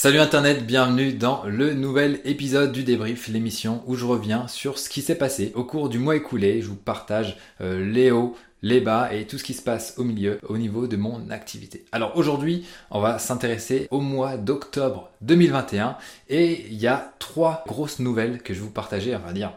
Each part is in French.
Salut Internet, bienvenue dans le nouvel épisode du débrief, l'émission où je reviens sur ce qui s'est passé au cours du mois écoulé. Je vous partage euh, les hauts, les bas et tout ce qui se passe au milieu au niveau de mon activité. Alors aujourd'hui, on va s'intéresser au mois d'octobre 2021 et il y a trois grosses nouvelles que je vais vous partager, on va dire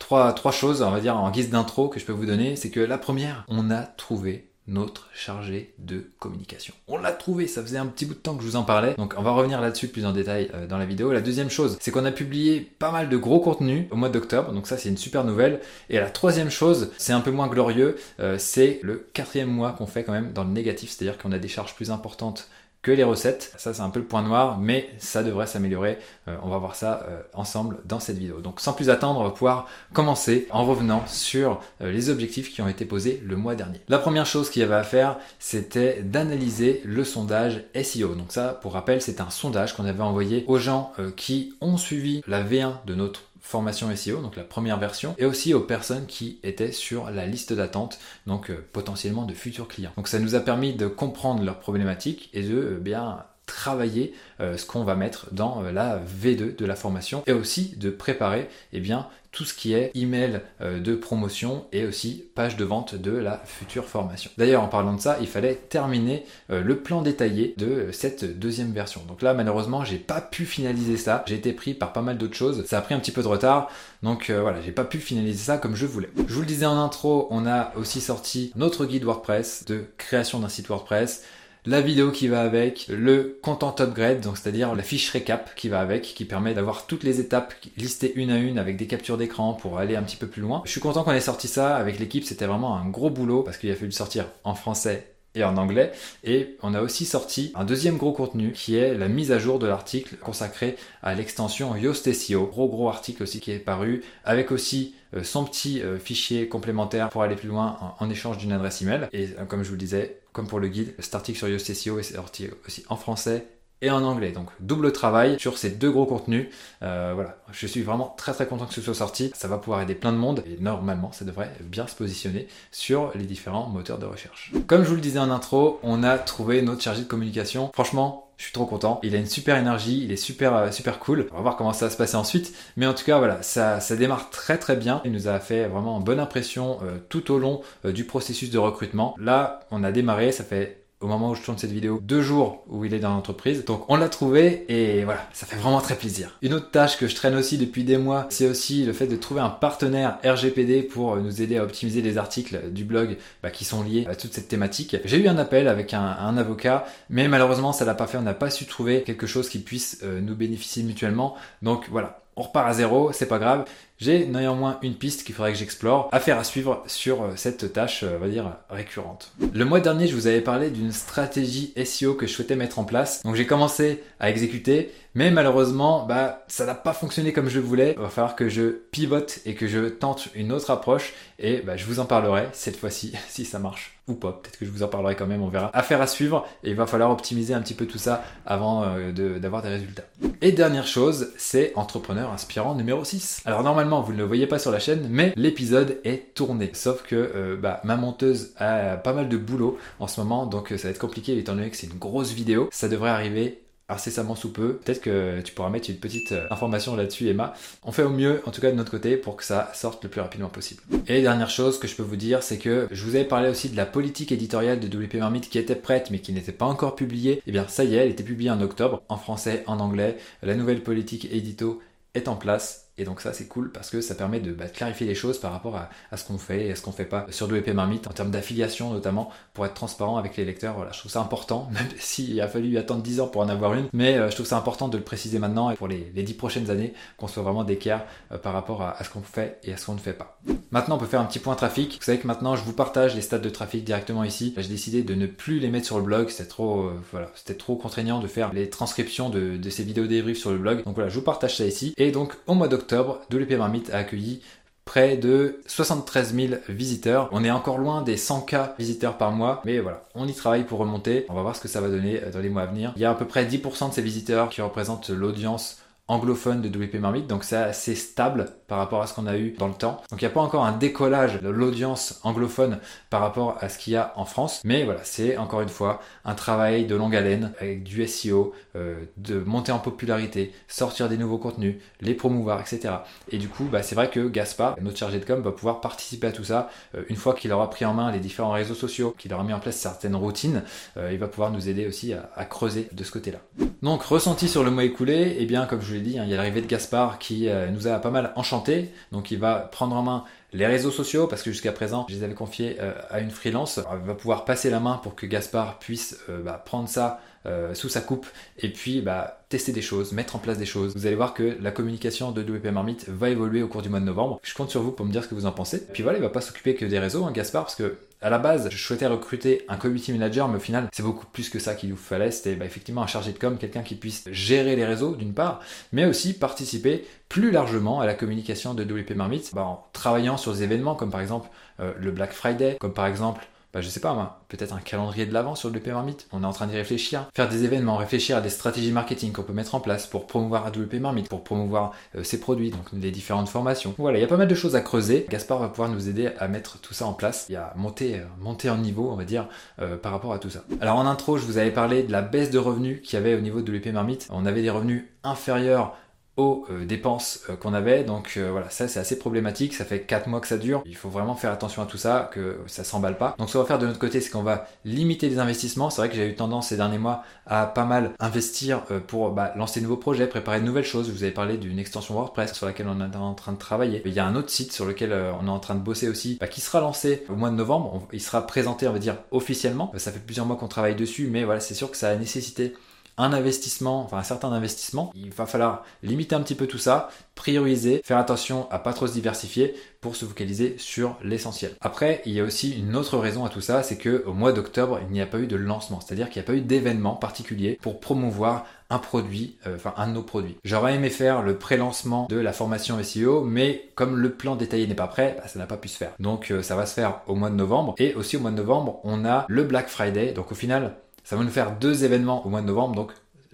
trois, trois choses, on va dire en guise d'intro que je peux vous donner. C'est que la première, on a trouvé notre chargé de communication. On l'a trouvé, ça faisait un petit bout de temps que je vous en parlais, donc on va revenir là-dessus plus en détail euh, dans la vidéo. La deuxième chose, c'est qu'on a publié pas mal de gros contenus au mois d'octobre, donc ça c'est une super nouvelle. Et la troisième chose, c'est un peu moins glorieux, euh, c'est le quatrième mois qu'on fait quand même dans le négatif, c'est-à-dire qu'on a des charges plus importantes que les recettes. Ça, c'est un peu le point noir, mais ça devrait s'améliorer. Euh, on va voir ça euh, ensemble dans cette vidéo. Donc, sans plus attendre, on va pouvoir commencer en revenant sur euh, les objectifs qui ont été posés le mois dernier. La première chose qu'il y avait à faire, c'était d'analyser le sondage SEO. Donc ça, pour rappel, c'est un sondage qu'on avait envoyé aux gens qui ont suivi la V1 de notre formation SEO, donc la première version, et aussi aux personnes qui étaient sur la liste d'attente, donc euh, potentiellement de futurs clients. Donc ça nous a permis de comprendre leurs problématiques et de euh, bien travailler euh, ce qu'on va mettre dans la V2 de la formation et aussi de préparer eh bien, tout ce qui est email euh, de promotion et aussi page de vente de la future formation. D'ailleurs, en parlant de ça, il fallait terminer le plan détaillé de cette deuxième version. Donc là, malheureusement, j'ai pas pu finaliser ça. J'ai été pris par pas mal d'autres choses. Ça a pris un petit peu de retard. Donc voilà, j'ai pas pu finaliser ça comme je voulais. Je vous le disais en intro, on a aussi sorti notre guide WordPress de création d'un site WordPress la vidéo qui va avec, le content upgrade, donc c'est-à-dire la fiche récap qui va avec, qui permet d'avoir toutes les étapes listées une à une avec des captures d'écran pour aller un petit peu plus loin. Je suis content qu'on ait sorti ça avec l'équipe, c'était vraiment un gros boulot parce qu'il a fallu le sortir en français et en anglais. Et on a aussi sorti un deuxième gros contenu qui est la mise à jour de l'article consacré à l'extension Yoast SEO. Gros gros article aussi qui est paru avec aussi euh, son petit euh, fichier complémentaire pour aller plus loin en, échange d'une adresse email. Et euh, comme je vous le disais, comme pour le guide, cet sur Yoast SEO est sorti aussi en français et en anglais. Donc double travail sur ces deux gros contenus. voilà, je suis vraiment très très content que ce soit sorti. Ça va pouvoir aider plein de monde et normalement ça devrait bien se positionner sur les différents moteurs de recherche. Comme je vous le disais en intro, on a trouvé notre chargé de communication. Franchement, je suis trop content. Il a une super énergie, il est super euh, super cool. On va voir comment ça va se passer ensuite. Mais en tout cas, voilà, ça, ça démarre très très bien. Il nous a fait vraiment une bonne impression euh, tout au long euh, du processus de recrutement. Là, on a démarré, ça fait au moment où je tourne cette vidéo, deux jours où il est dans l'entreprise. Donc on l'a trouvé et voilà, ça fait vraiment très plaisir. Une autre tâche que je traîne aussi depuis des mois, c'est aussi le fait de trouver un partenaire RGPD pour nous aider à optimiser les articles du blog bah, qui sont liés à toute cette thématique. J'ai eu un appel avec un, avocat, mais malheureusement ça l'a pas fait. On n'a pas su trouver quelque chose qui puisse euh, nous bénéficier mutuellement. Donc voilà, on repart à zéro, c'est pas grave. J'ai néanmoins une piste qu'il faudrait que j'explore, affaire à suivre sur euh, cette tâche, euh, on va dire, récurrente. Le mois dernier, je vous avais parlé d'une stratégie SEO que je souhaitais mettre en place. Donc j'ai commencé à exécuter, mais malheureusement, bah, ça n'a pas fonctionné comme je voulais. Il va falloir que je pivote et que je tente une autre approche. Et bah, je vous en parlerai cette fois-ci si ça marche ou pas. Peut-être que je vous en parlerai quand même, on verra. Affaire à suivre et il va falloir optimiser un petit peu tout ça avant euh, d'avoir des résultats. Et dernière chose, c'est entrepreneur inspirant numéro 6. Alors normalement, vous ne le voyez pas sur la chaîne, mais l'épisode est tourné. Sauf que euh, bah, ma monteuse a pas mal de boulot en ce moment, donc euh, ça va être compliqué étant donné que c'est une grosse vidéo. Ça devrait arriver incessamment sous peu. Peut-être que tu pourras mettre une petite euh, information là-dessus, Emma. On fait au mieux, en tout cas de notre côté, pour que ça sorte le plus rapidement possible. Et dernière chose que je peux vous dire, c'est que je vous avais parlé aussi de la politique éditoriale de WP Marmite qui était prête, mais qui n'était pas encore publiée. Eh bien, ça y est, elle était publiée en octobre, en français, en anglais. La nouvelle politique édito est en place et donc ça c'est cool parce que ça permet de, bah, clarifier les choses par rapport à, ce qu'on fait et à ce qu'on fait pas sur WP Marmite en termes d'affiliation notamment pour être transparent avec les lecteurs. Voilà, je trouve ça important, même s'il a fallu attendre 10 ans pour en avoir une, mais euh, je trouve ça important de le préciser maintenant et pour les, les 10 prochaines années qu'on soit vraiment d'équerre euh, par rapport à, ce qu'on fait et à ce qu'on ne fait pas. Maintenant on peut faire un petit point trafic. Vous savez que maintenant je vous partage les stats de trafic directement ici. J'ai décidé de ne plus les mettre sur le blog, c'était trop, euh, voilà, c'était trop contraignant de faire les transcriptions de, de ces vidéos débriefs sur le blog. Donc voilà, je vous partage ça ici. Et donc au mois d'octobre WP Marmite a accueilli près de 73 000 visiteurs. On est encore loin des 100K visiteurs par mois, mais voilà, on y travaille pour remonter. On va voir ce que ça va donner euh, dans les mois à venir. Il y a à peu près 10% de ces visiteurs qui représentent l'audience anglophone de WP Marmite, donc c'est assez stable par rapport à ce qu'on a eu dans le temps. Donc il n'y a pas encore un décollage de l'audience anglophone par rapport à ce qu'il y a en France, mais voilà, c'est encore une fois un travail de longue haleine avec du SEO, euh, de monter en popularité, sortir des nouveaux contenus, les promouvoir, etc. Et du coup, bah, c'est vrai que Gaspard, notre chargé de com, va pouvoir participer à tout ça euh, une fois qu'il aura pris en main les différents réseaux sociaux, qu'il aura mis en place certaines routines, euh, il va pouvoir nous aider aussi à, creuser de ce côté-là. Donc ressenti sur le mois écoulé, et eh bien comme je vous dit, hein, il y a l'arrivée de Gaspard qui nous a pas mal enchanté, donc il va prendre en main les réseaux sociaux, parce que jusqu'à présent, je les avais confiés à une freelance, il va pouvoir passer la main pour que Gaspard puisse bah, prendre ça euh, sous sa coupe et puis bah, tester des choses, mettre en place des choses. Vous allez voir que la communication de WP Marmite va évoluer au cours du mois de novembre. Je compte sur vous pour me dire ce que vous en pensez. Et puis voilà, il va pas s'occuper que des réseaux, hein, Gaspard, parce que à la base, je souhaitais recruter un community manager, mais au final, c'est beaucoup plus que ça qu'il nous fallait. C'était bah, effectivement un chargé de com, quelqu'un qui puisse gérer les réseaux d'une part, mais aussi participer plus largement à la communication de WP Marmite, bah, en travaillant sur des événements comme par exemple euh, le Black Friday, comme par exemple bah, je sais pas peut-être un calendrier de l'avant sur le Marmite. On est en train d'y réfléchir. Faire des événements, réfléchir à des stratégies marketing qu'on peut mettre en place pour promouvoir AWP Marmite, pour promouvoir euh, ses produits, donc les différentes formations. Voilà, il y a pas mal de choses à creuser. Gaspard va pouvoir nous aider à mettre tout ça en place et à monter, euh, monter en niveau, on va dire, euh, par rapport à tout ça. Alors en intro, je vous avais parlé de la baisse de revenus qu'il y avait au niveau de l'UP Marmite. On avait des revenus inférieurs aux euh, dépenses euh, qu'on avait. Donc euh, voilà, ça c'est assez problématique. Ça fait 4 mois que ça dure. Il faut vraiment faire attention à tout ça, que ça s'emballe pas. Donc ce qu'on va faire de notre côté, c'est qu'on va limiter les investissements. C'est vrai que j'ai eu tendance ces derniers mois à pas mal investir pour bah, lancer de nouveaux projets, préparer de nouvelles choses. Vous avez parlé d'une extension WordPress sur laquelle on est en train de travailler. Il y a un autre site sur lequel on est en train de bosser aussi, bah, qui sera lancé au mois de novembre. Il sera présenté, on va dire, officiellement. Ça fait plusieurs mois qu'on travaille dessus, mais voilà, c'est sûr que ça a nécessité un investissement, enfin un certain investissement. Il va falloir limiter un petit peu tout ça, prioriser, faire attention à pas trop se diversifier pour se focaliser sur l'essentiel. Après, il y a aussi une autre raison à tout ça, c'est que au mois d'octobre, il n'y a pas eu de lancement, c'est-à-dire qu'il n'y a pas eu d'événement particulier pour promouvoir un produit, euh, enfin un de nos produits. J'aurais aimé faire le pré-lancement de la formation SEO, mais comme le plan détaillé n'est pas prêt, bah, ça n'a pas pu se faire. Donc euh, ça va se faire au mois de novembre. Et aussi au mois de novembre, on a le Black Friday. Donc au final, ça va nous faire deux événements au mois de novembre, donc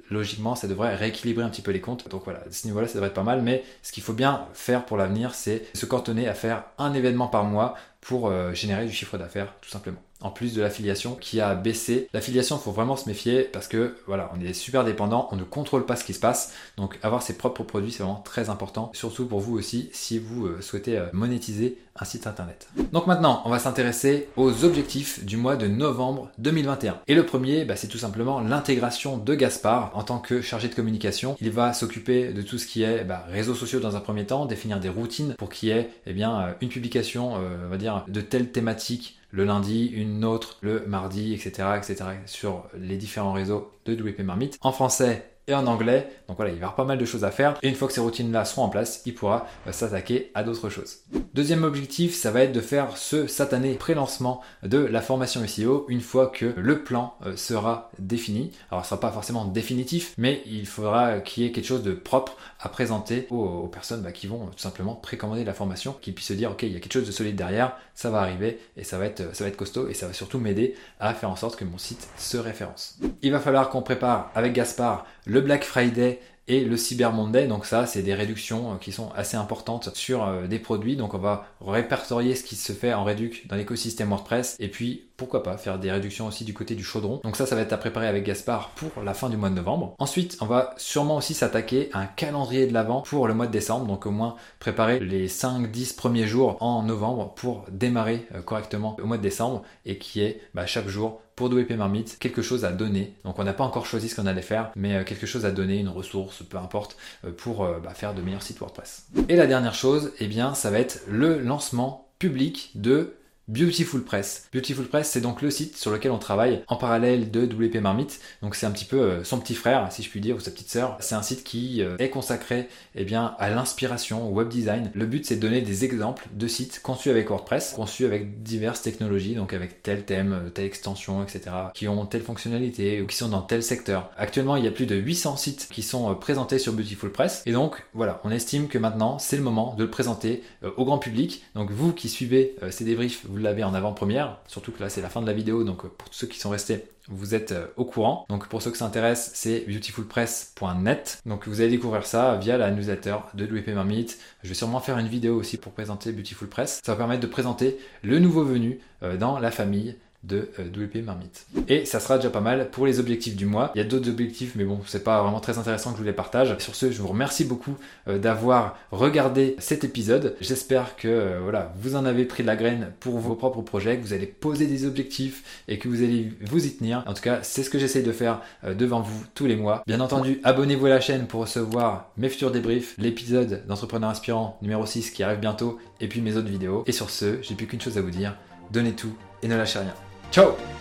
logiquement, ça devrait rééquilibrer un petit peu les comptes. Donc voilà, à ce niveau-là, ça devrait être pas mal. Mais ce qu'il faut bien faire pour l'avenir, c'est se cantonner à faire un événement par mois pour euh, générer du chiffre d'affaires, tout simplement en plus de l'affiliation qui a baissé. L'affiliation, il faut vraiment se méfier parce que voilà, on est super dépendant, on ne contrôle pas ce qui se passe. Donc avoir ses propres produits, c'est vraiment très important, surtout pour vous aussi si vous euh, souhaitez euh, monétiser un site internet. Donc maintenant, on va s'intéresser aux objectifs du mois de novembre 2021. Et le premier, bah, c'est tout simplement l'intégration de Gaspard en tant que chargé de communication. Il va s'occuper de tout ce qui est bah, réseaux sociaux dans un premier temps, définir des routines pour qu'il y ait eh bien, euh, une publication, on va dire, de telle thématique le lundi, une autre le mardi, etc., etc., sur les différents réseaux de WP Marmite. En français, et en anglais. Donc voilà, il va y avoir pas mal de choses à faire. Et une fois que ces routines-là seront en place, il pourra euh, s'attaquer à d'autres choses. Deuxième objectif, ça va être de faire ce satané pré-lancement de la formation SEO une fois que le plan euh, sera défini. Alors, ce sera pas forcément définitif, mais il faudra qu'il y ait quelque chose de propre à présenter aux, personnes bah, qui vont tout simplement précommander la formation, qu'ils puissent se dire, ok, il y a quelque chose de solide derrière, ça va arriver et ça va être, ça va être costaud et ça va surtout m'aider à faire en sorte que mon site se référence. Il va falloir qu'on prépare avec Gaspard le Black Friday et le Cyber Monday. Donc ça, c'est des réductions euh, qui sont assez importantes sur euh, des produits. Donc on va répertorier ce qui se fait en réduc dans l'écosystème WordPress et puis pourquoi pas faire des réductions aussi du côté du chaudron. Donc ça, ça va être à préparer avec Gaspard pour la fin du mois de novembre. Ensuite, on va sûrement aussi s'attaquer à un calendrier de l'avant pour le mois de décembre. Donc au moins préparer les 5-10 premiers jours en novembre pour démarrer euh, correctement au mois de décembre et qui est bah, chaque jour pour WP Marmite, quelque chose à donner. Donc on n'a pas encore choisi ce qu'on allait faire, mais euh, quelque chose à donner, une ressource, peu importe, euh, pour euh, bah, faire de meilleurs sites WordPress. Et la dernière chose, eh bien, ça va être le lancement public de Beautiful Press. Beautiful Press, c'est donc le site sur lequel on travaille en parallèle de WP Marmite. Donc c'est un petit peu euh, son petit frère, si je puis dire, ou sa petite sœur. C'est un site qui euh, est consacré eh bien, à l'inspiration, au web design. Le but, c'est de donner des exemples de sites conçus avec WordPress, conçus avec diverses technologies, donc avec tel thème, euh, telle extension, etc., qui ont telle fonctionnalité ou qui sont dans tel secteur. Actuellement, il y a plus de 800 sites qui sont présentés sur Beautiful Press. Et donc, voilà, on estime que maintenant, c'est le moment de le présenter au grand public. Donc vous qui suivez ces débriefs, vous l'avez en avant-première. Surtout que là, c'est la fin de la vidéo, donc pour tous ceux qui sont restés, vous êtes au courant. Donc pour ceux qui s'intéressent, c'est beautifulpress.net. Donc vous allez découvrir ça via la newsletter de WP Marmite. Je vais sûrement faire une vidéo aussi pour présenter Beautiful Press. Ça va permettre de présenter le nouveau venu dans la famille de euh, WP Marmite. Et ça sera déjà pas mal pour les objectifs du mois. Il y a d'autres objectifs, mais bon, c'est pas vraiment très intéressant que je vous les partage. Sur ce, je vous remercie beaucoup euh, d'avoir regardé cet épisode. J'espère que euh, voilà, vous en avez pris de la graine pour vos propres projets, que vous allez poser des objectifs et que vous allez vous y tenir. En tout cas, c'est ce que j'essaye de faire devant vous tous les mois. Bien entendu, abonnez-vous à la chaîne pour recevoir mes futurs débriefs, l'épisode d'entrepreneur inspirant numéro 6 qui arrive bientôt, et puis mes autres vidéos. Et sur ce, j'ai plus qu'une chose à vous dire, donnez tout et ne lâchez rien. Ciao